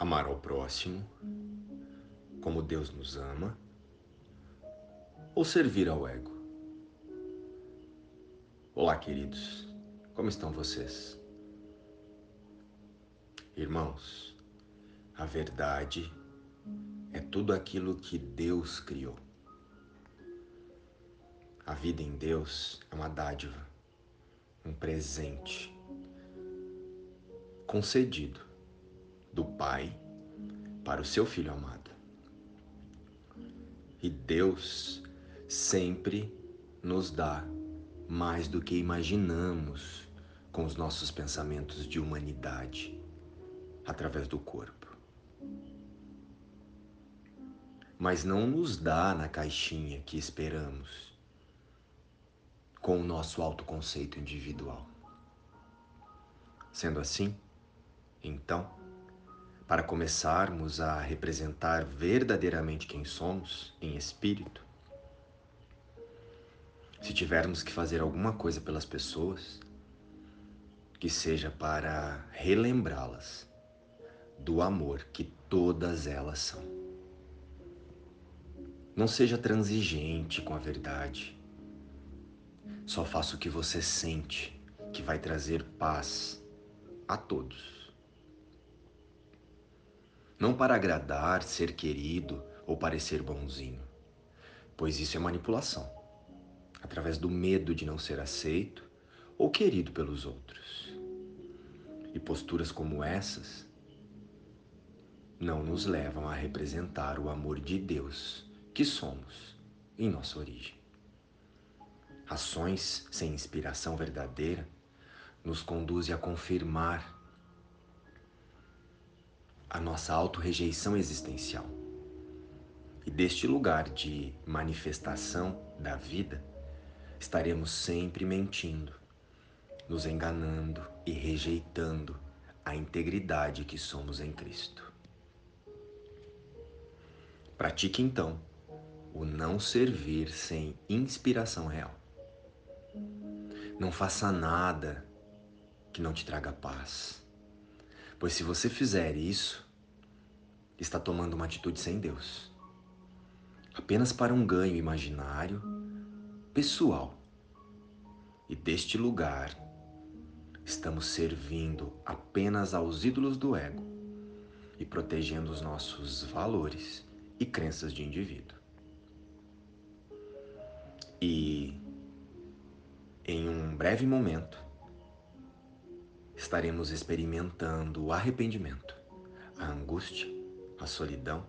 amar ao próximo como Deus nos ama ou servir ao ego? Olá, queridos, como estão vocês? Irmãos, a verdade é tudo aquilo que Deus criou. A vida em Deus é uma dádiva, um presente concedido do Pai para o seu Filho amado. E Deus sempre nos dá mais do que imaginamos com os nossos pensamentos de humanidade através do corpo. Mas não nos dá na caixinha que esperamos com o nosso autoconceito individual. Sendo assim, então, para começarmos a representar verdadeiramente quem somos em espírito, se tivermos que fazer alguma coisa pelas pessoas, que seja para relembrá-las do amor que todas elas são. Não seja transigente com a verdade. Só faça o que você sente que vai trazer paz a todos não para agradar, ser querido ou parecer bonzinho, pois isso é manipulação, através do medo de não ser aceito ou querido pelos outros. E posturas como essas não nos levam a representar o amor de Deus que somos em nossa origem. Ações sem inspiração verdadeira nos conduzem a confirmar a nossa autorrejeição existencial. E deste lugar de manifestação da vida, estaremos sempre mentindo, nos enganando e rejeitando a integridade que somos em Cristo. Pratique então o não servir sem inspiração real. Não faça nada que não te traga paz. Pois se você fizer isso, está tomando uma atitude sem Deus, apenas para um ganho imaginário, pessoal. E deste lugar, estamos servindo apenas aos ídolos do ego e protegendo os nossos valores e crenças de indivíduo. E em um breve momento, estaremos experimentando o arrependimento, a angústia, a solidão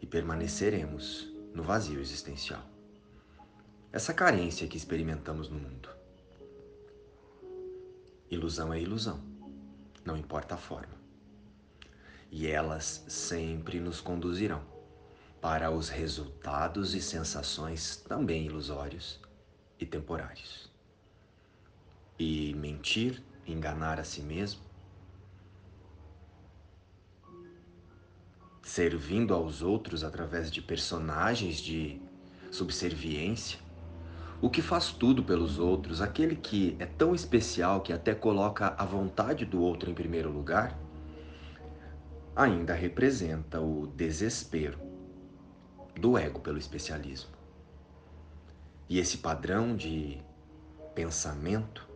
e permaneceremos no vazio existencial. Essa carência que experimentamos no mundo. Ilusão é ilusão, não importa a forma. E elas sempre nos conduzirão para os resultados e sensações também ilusórios e temporários. E mentir enganar a si mesmo, servindo aos outros através de personagens de subserviência, o que faz tudo pelos outros, aquele que é tão especial que até coloca a vontade do outro em primeiro lugar, ainda representa o desespero do ego pelo especialismo. E esse padrão de pensamento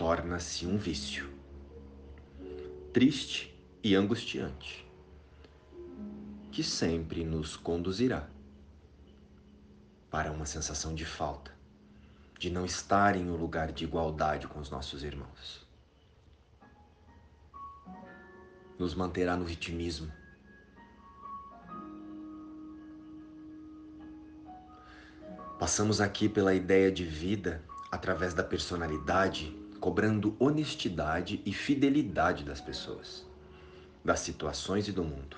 torna-se um vício, triste e angustiante, que sempre nos conduzirá para uma sensação de falta, de não estar em um lugar de igualdade com os nossos irmãos. Nos manterá no vitimismo. Passamos aqui pela ideia de vida através da personalidade cobrando honestidade e fidelidade das pessoas, das situações e do mundo.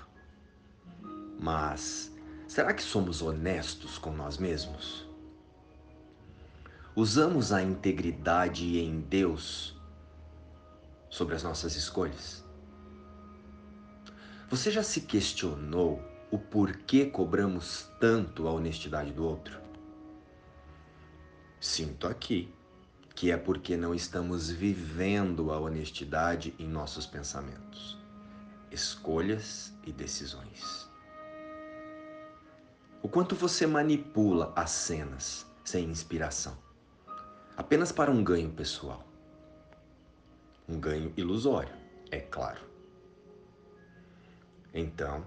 Mas será que somos honestos com nós mesmos? Usamos a integridade em Deus sobre as nossas escolhas? Você já se questionou o porquê cobramos tanto a honestidade do outro? Sinto aqui que é porque não estamos vivendo a honestidade em nossos pensamentos, escolhas e decisões. O quanto você manipula as cenas sem inspiração, apenas para um ganho pessoal. Um ganho ilusório, é claro. Então,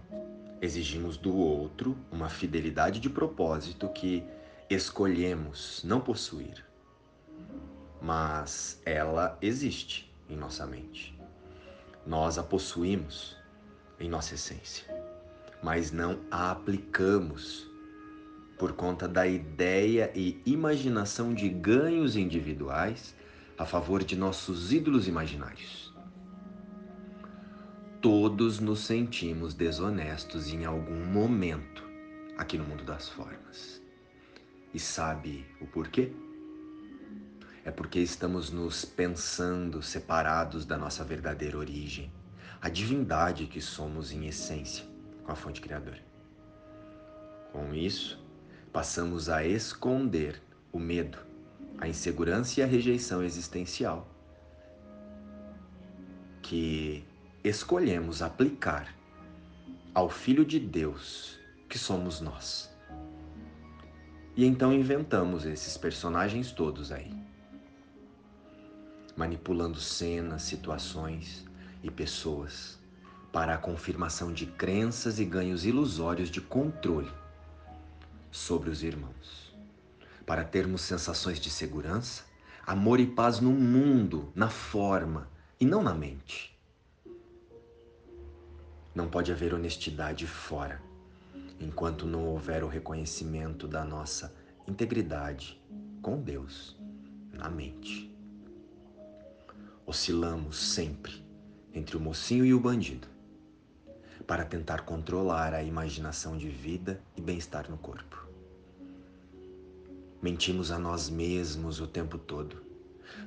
exigimos do outro uma fidelidade de propósito que escolhemos não possuir, mas ela existe em nossa mente. Nós a possuímos em nossa essência, mas não a aplicamos por conta da ideia e imaginação de ganhos individuais a favor de nossos ídolos imaginários. Todos nos sentimos desonestos em algum momento aqui no mundo das formas. E sabe o porquê? É porque estamos nos pensando separados da nossa verdadeira origem, a divindade que somos em essência, com a fonte criadora. Com isso, passamos a esconder o medo, a insegurança e a rejeição existencial que escolhemos aplicar ao Filho de Deus que somos nós. E então inventamos esses personagens todos aí. Manipulando cenas, situações e pessoas para a confirmação de crenças e ganhos ilusórios de controle sobre os irmãos. Para termos sensações de segurança, amor e paz no mundo, na forma e não na mente. Não pode haver honestidade fora enquanto não houver o reconhecimento da nossa integridade com Deus na mente. Oscilamos sempre entre o mocinho e o bandido para tentar controlar a imaginação de vida e bem-estar no corpo. Mentimos a nós mesmos o tempo todo,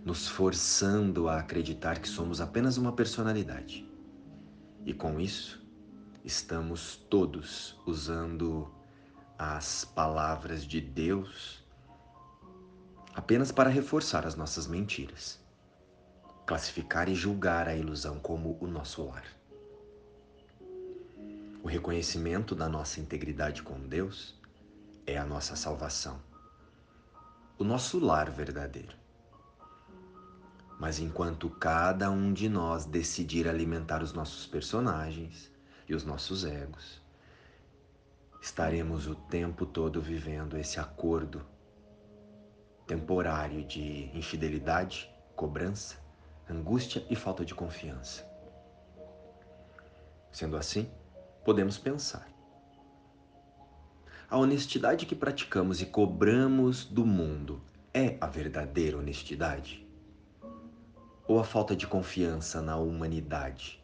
nos forçando a acreditar que somos apenas uma personalidade. E com isso, estamos todos usando as palavras de Deus apenas para reforçar as nossas mentiras, classificar e julgar a ilusão como o nosso lar. O reconhecimento da nossa integridade com Deus é a nossa salvação, o nosso lar verdadeiro. Mas enquanto cada um de nós decidir alimentar os nossos personagens, e os nossos egos, estaremos o tempo todo vivendo esse acordo temporário de infidelidade, cobrança, angústia e falta de confiança. Sendo assim, podemos pensar. A honestidade que praticamos e cobramos do mundo é a verdadeira honestidade? Ou a falta de confiança na humanidade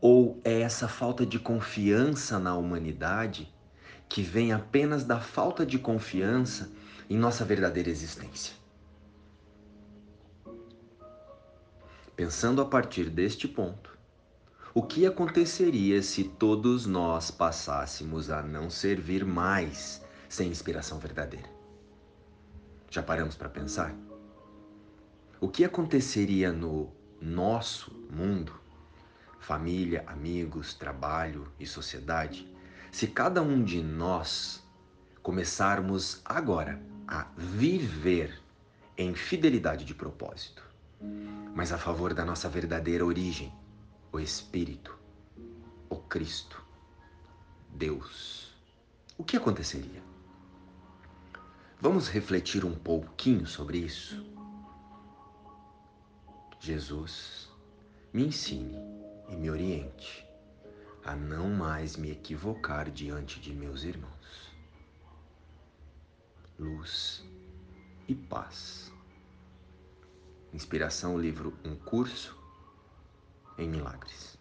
Ou é essa falta de confiança na humanidade que vem apenas da falta de confiança em nossa verdadeira existência? Pensando a partir deste ponto, o que aconteceria se todos nós passássemos a não servir mais sem inspiração verdadeira? Já paramos para pensar? O que aconteceria no nosso mundo família, amigos, trabalho e sociedade, se cada um de nós começarmos agora a viver em fidelidade de propósito, mas a favor da nossa verdadeira origem, o Espírito, o Cristo, Deus, o que aconteceria? Vamos refletir um pouquinho sobre isso? Jesus, me ensine e me oriente a não mais me equivocar diante de meus irmãos. Luz e paz. Inspiração, livro Um Curso em Milagres.